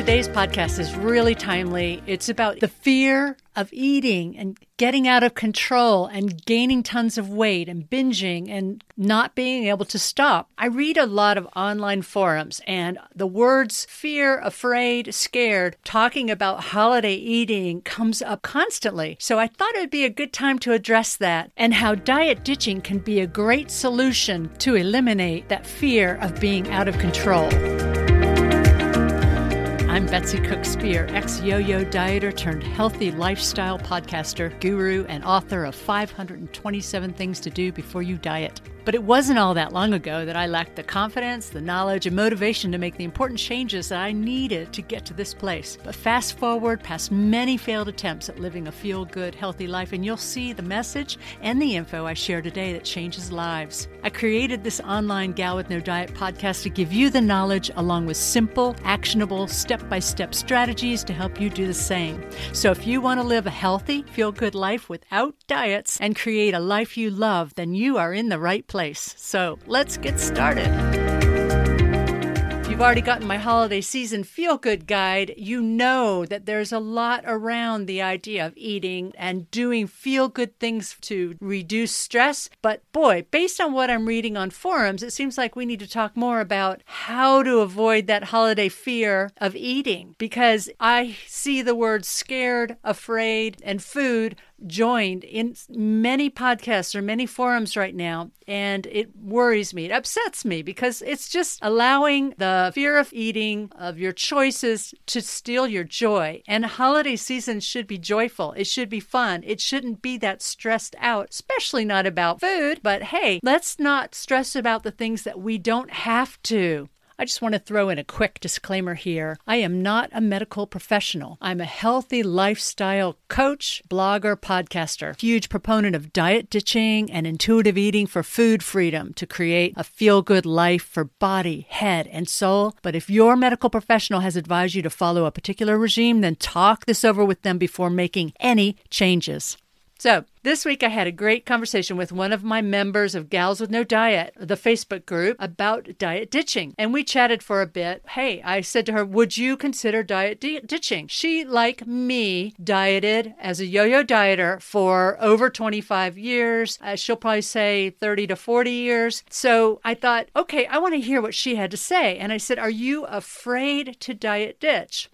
Today's podcast is really timely. It's about the fear of eating and getting out of control and gaining tons of weight and binging and not being able to stop. I read a lot of online forums and the words fear, afraid, scared, talking about holiday eating comes up constantly. So I thought it would be a good time to address that and how diet ditching can be a great solution to eliminate that fear of being out of control. I'm Betsy Cook Spear, ex yo yo dieter turned healthy lifestyle podcaster, guru, and author of 527 Things to Do Before You Diet. But it wasn't all that long ago that I lacked the confidence, the knowledge, and motivation to make the important changes that I needed to get to this place. But fast forward past many failed attempts at living a feel good, healthy life, and you'll see the message and the info I share today that changes lives. I created this online Gal with No Diet podcast to give you the knowledge along with simple, actionable, step by step strategies to help you do the same. So if you want to live a healthy, feel good life without diets and create a life you love, then you are in the right place. So let's get started If you've already gotten my holiday season feel good guide, you know that there's a lot around the idea of eating and doing feel good things to reduce stress. But boy, based on what I'm reading on forums, it seems like we need to talk more about how to avoid that holiday fear of eating because I see the words scared, afraid, and food joined in many podcasts or many forums right now, and it worries me. It upsets me because it's just allowing the fear of eating, of your choices, to steal your joy. And holiday season should be joyful, it should be fun, it shouldn't be that stressed out, especially not about food. But hey, let's not stress about the things that we don't have to. I just want to throw in a quick disclaimer here. I am not a medical professional. I'm a healthy lifestyle coach, blogger, podcaster, huge proponent of diet ditching and intuitive eating for food freedom to create a feel good life for body, head, and soul. But if your medical professional has advised you to follow a particular regime, then talk this over with them before making any changes. So, this week I had a great conversation with one of my members of Gals with No Diet, the Facebook group, about diet ditching. And we chatted for a bit. Hey, I said to her, Would you consider diet di- ditching? She, like me, dieted as a yo yo dieter for over 25 years. Uh, she'll probably say 30 to 40 years. So I thought, okay, I want to hear what she had to say. And I said, Are you afraid to diet ditch?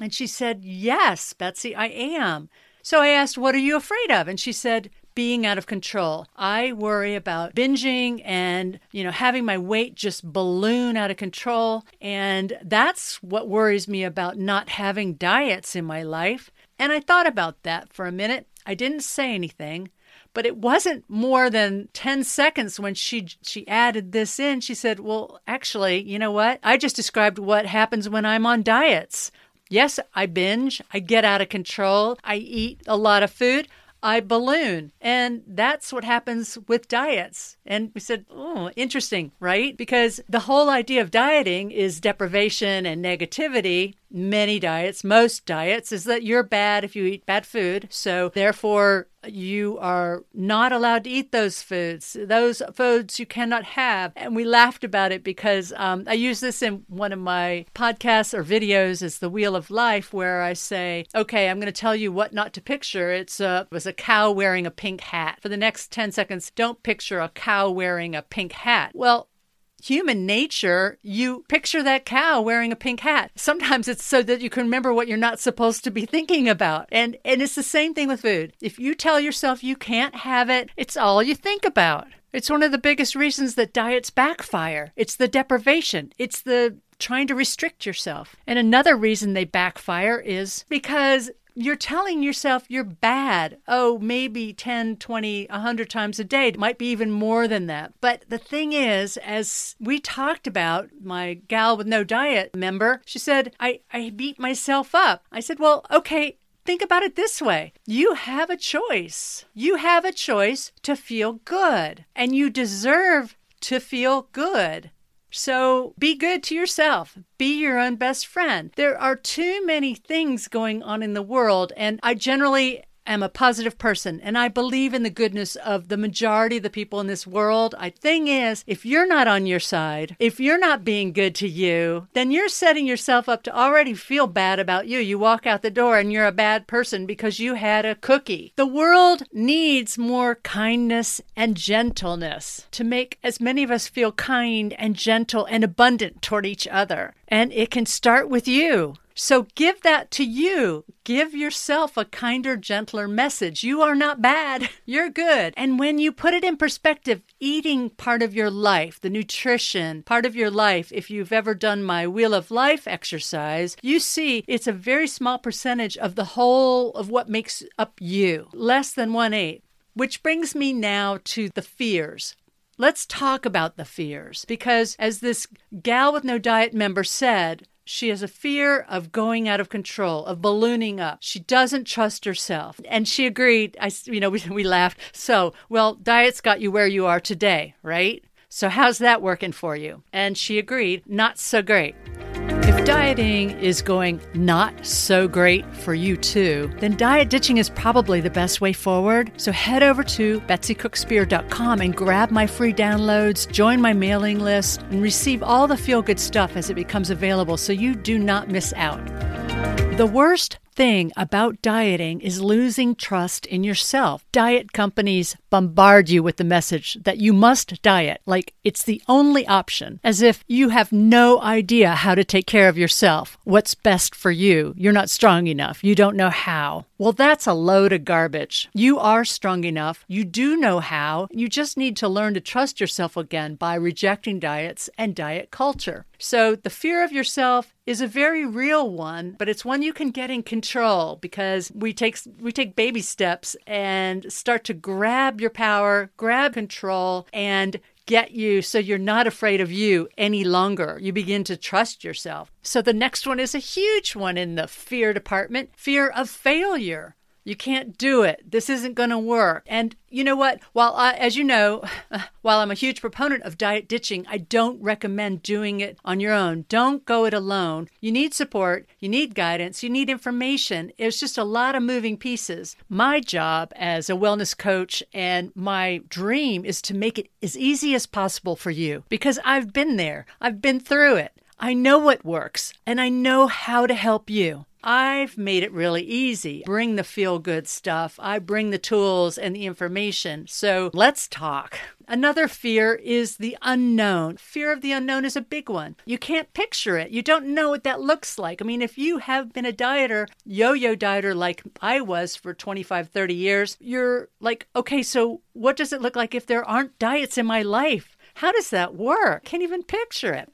And she said, Yes, Betsy, I am. So I asked, What are you afraid of? And she said, being out of control. I worry about binging and, you know, having my weight just balloon out of control. And that's what worries me about not having diets in my life. And I thought about that for a minute. I didn't say anything, but it wasn't more than 10 seconds when she she added this in. She said, "Well, actually, you know what? I just described what happens when I'm on diets. Yes, I binge, I get out of control, I eat a lot of food, I balloon. And that's what happens with diets. And we said, oh, interesting, right? Because the whole idea of dieting is deprivation and negativity many diets, most diets, is that you're bad if you eat bad food. So, therefore, you are not allowed to eat those foods. Those foods you cannot have. And we laughed about it because um, I use this in one of my podcasts or videos as the Wheel of Life, where I say, okay, I'm going to tell you what not to picture. It's a, it was a cow wearing a pink hat. For the next 10 seconds, don't picture a cow wearing a pink hat. Well, human nature, you picture that cow wearing a pink hat. Sometimes it's so that you can remember what you're not supposed to be thinking about. And and it's the same thing with food. If you tell yourself you can't have it, it's all you think about. It's one of the biggest reasons that diets backfire. It's the deprivation. It's the trying to restrict yourself. And another reason they backfire is because you're telling yourself you're bad. Oh, maybe 10, 20, 100 times a day. It might be even more than that. But the thing is, as we talked about, my gal with no diet member, she said, I, I beat myself up. I said, well, okay, think about it this way you have a choice. You have a choice to feel good, and you deserve to feel good. So be good to yourself. Be your own best friend. There are too many things going on in the world, and I generally am a positive person and I believe in the goodness of the majority of the people in this world. I thing is, if you're not on your side, if you're not being good to you, then you're setting yourself up to already feel bad about you. You walk out the door and you're a bad person because you had a cookie. The world needs more kindness and gentleness to make as many of us feel kind and gentle and abundant toward each other. And it can start with you. So give that to you. Give yourself a kinder, gentler message. You are not bad. You're good. And when you put it in perspective, eating part of your life, the nutrition part of your life, if you've ever done my Wheel of Life exercise, you see it's a very small percentage of the whole of what makes up you, less than one eighth. Which brings me now to the fears. Let's talk about the fears because, as this gal with no diet member said, she has a fear of going out of control, of ballooning up. She doesn't trust herself. And she agreed. I, you know, we, we laughed. So, well, diet's got you where you are today, right? So, how's that working for you? And she agreed, not so great. Dieting is going not so great for you too, then diet ditching is probably the best way forward. So head over to betsycookspear.com and grab my free downloads, join my mailing list, and receive all the feel good stuff as it becomes available so you do not miss out. The worst thing about dieting is losing trust in yourself. Diet companies bombard you with the message that you must diet, like it's the only option, as if you have no idea how to take care of yourself, what's best for you. You're not strong enough. You don't know how. Well, that's a load of garbage. You are strong enough. You do know how. You just need to learn to trust yourself again by rejecting diets and diet culture. So, the fear of yourself is a very real one, but it's one you can get in control because we take we take baby steps and start to grab your power, grab control and get you so you're not afraid of you any longer. You begin to trust yourself. So the next one is a huge one in the fear department, fear of failure. You can't do it. This isn't going to work. And you know what? While I, as you know, while I'm a huge proponent of diet ditching, I don't recommend doing it on your own. Don't go it alone. You need support, you need guidance, you need information. It's just a lot of moving pieces. My job as a wellness coach and my dream is to make it as easy as possible for you because I've been there. I've been through it. I know what works and I know how to help you. I've made it really easy. Bring the feel good stuff. I bring the tools and the information. So let's talk. Another fear is the unknown. Fear of the unknown is a big one. You can't picture it. You don't know what that looks like. I mean, if you have been a dieter, yo yo dieter like I was for 25, 30 years, you're like, okay, so what does it look like if there aren't diets in my life? How does that work? Can't even picture it.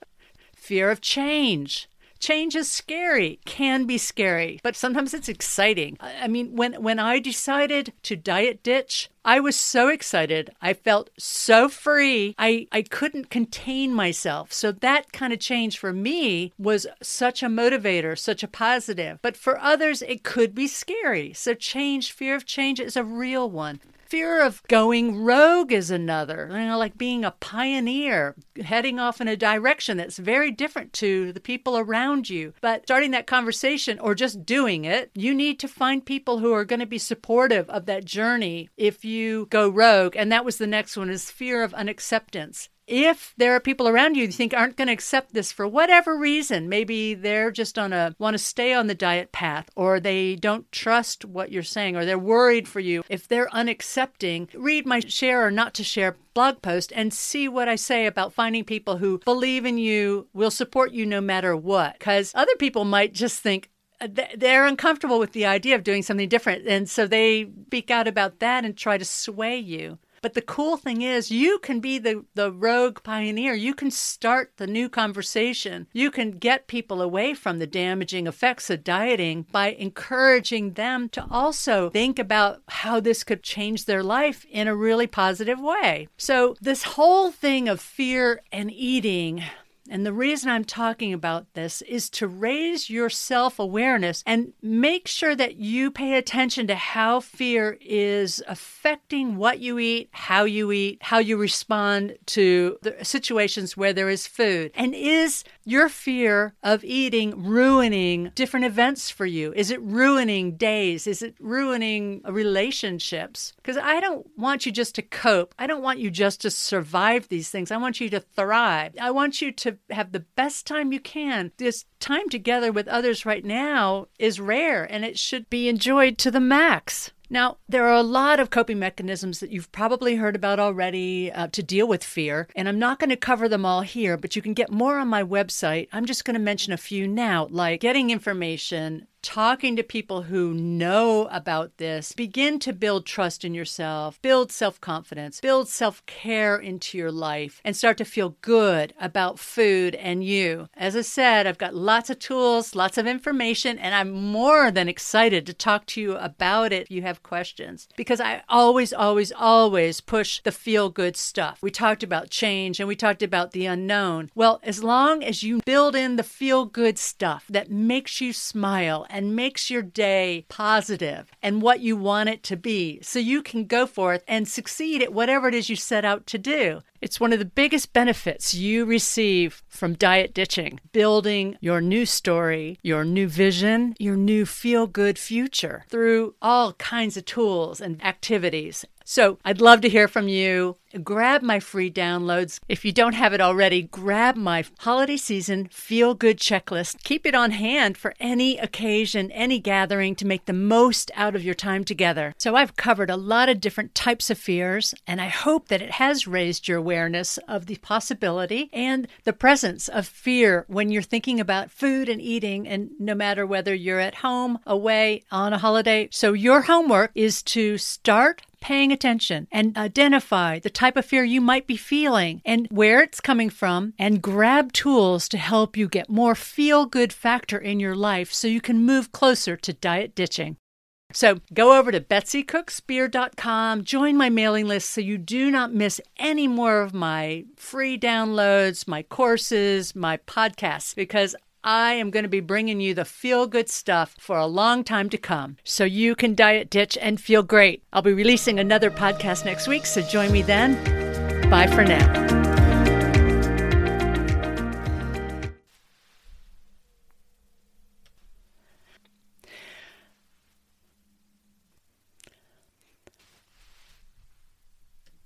Fear of change. Change is scary, can be scary, but sometimes it's exciting. I mean, when when I decided to diet ditch, I was so excited. I felt so free. I, I couldn't contain myself. So that kind of change for me was such a motivator, such a positive. But for others, it could be scary. So change, fear of change is a real one. Fear of going rogue is another, you know, like being a pioneer, heading off in a direction that's very different to the people around you. But starting that conversation or just doing it, you need to find people who are going to be supportive of that journey if you go rogue. And that was the next one is fear of unacceptance if there are people around you you think aren't going to accept this for whatever reason, maybe they're just on a want to stay on the diet path or they don't trust what you're saying or they're worried for you. If they're unaccepting, read my share or not to share blog post and see what I say about finding people who believe in you, will support you no matter what. Cuz other people might just think uh, they're uncomfortable with the idea of doing something different and so they speak out about that and try to sway you but the cool thing is, you can be the, the rogue pioneer. You can start the new conversation. You can get people away from the damaging effects of dieting by encouraging them to also think about how this could change their life in a really positive way. So, this whole thing of fear and eating And the reason I'm talking about this is to raise your self awareness and make sure that you pay attention to how fear is affecting what you eat, how you eat, how you respond to the situations where there is food. And is your fear of eating ruining different events for you? Is it ruining days? Is it ruining relationships? Because I don't want you just to cope. I don't want you just to survive these things. I want you to thrive. I want you have the best time you can. This time together with others right now is rare and it should be enjoyed to the max. Now, there are a lot of coping mechanisms that you've probably heard about already uh, to deal with fear, and I'm not going to cover them all here, but you can get more on my website. I'm just going to mention a few now, like getting information, talking to people who know about this, begin to build trust in yourself, build self confidence, build self care into your life, and start to feel good about food and you. As I said, I've got lots of tools, lots of information, and I'm more than excited to talk to you about it if you have questions. Because I always, always, always push the feel good stuff. We talked about change and we talked about the unknown. Well, as long as you build in the feel good stuff that makes you smile and makes your day positive and what you want it to be so you can go forth and succeed at whatever it is you set out to do. It's one of the biggest benefits you receive from diet ditching, building your new story, your new vision, your new feel good future through all kinds of tools and activities. So I'd love to hear from you. Grab my free downloads. If you don't have it already, grab my holiday season feel good checklist. Keep it on hand for any occasion, any gathering to make the most out of your time together. So I've covered a lot of different types of fears, and I hope that it has raised your awareness of the possibility and the presence of fear when you're thinking about food and eating, and no matter whether you're at home, away, on a holiday. So your homework is to start paying attention and identify the type of fear you might be feeling and where it's coming from, and grab tools to help you get more feel good factor in your life so you can move closer to diet ditching. So go over to betsycookspear.com, join my mailing list so you do not miss any more of my free downloads, my courses, my podcasts, because I am going to be bringing you the feel good stuff for a long time to come so you can diet ditch and feel great. I'll be releasing another podcast next week, so join me then. Bye for now.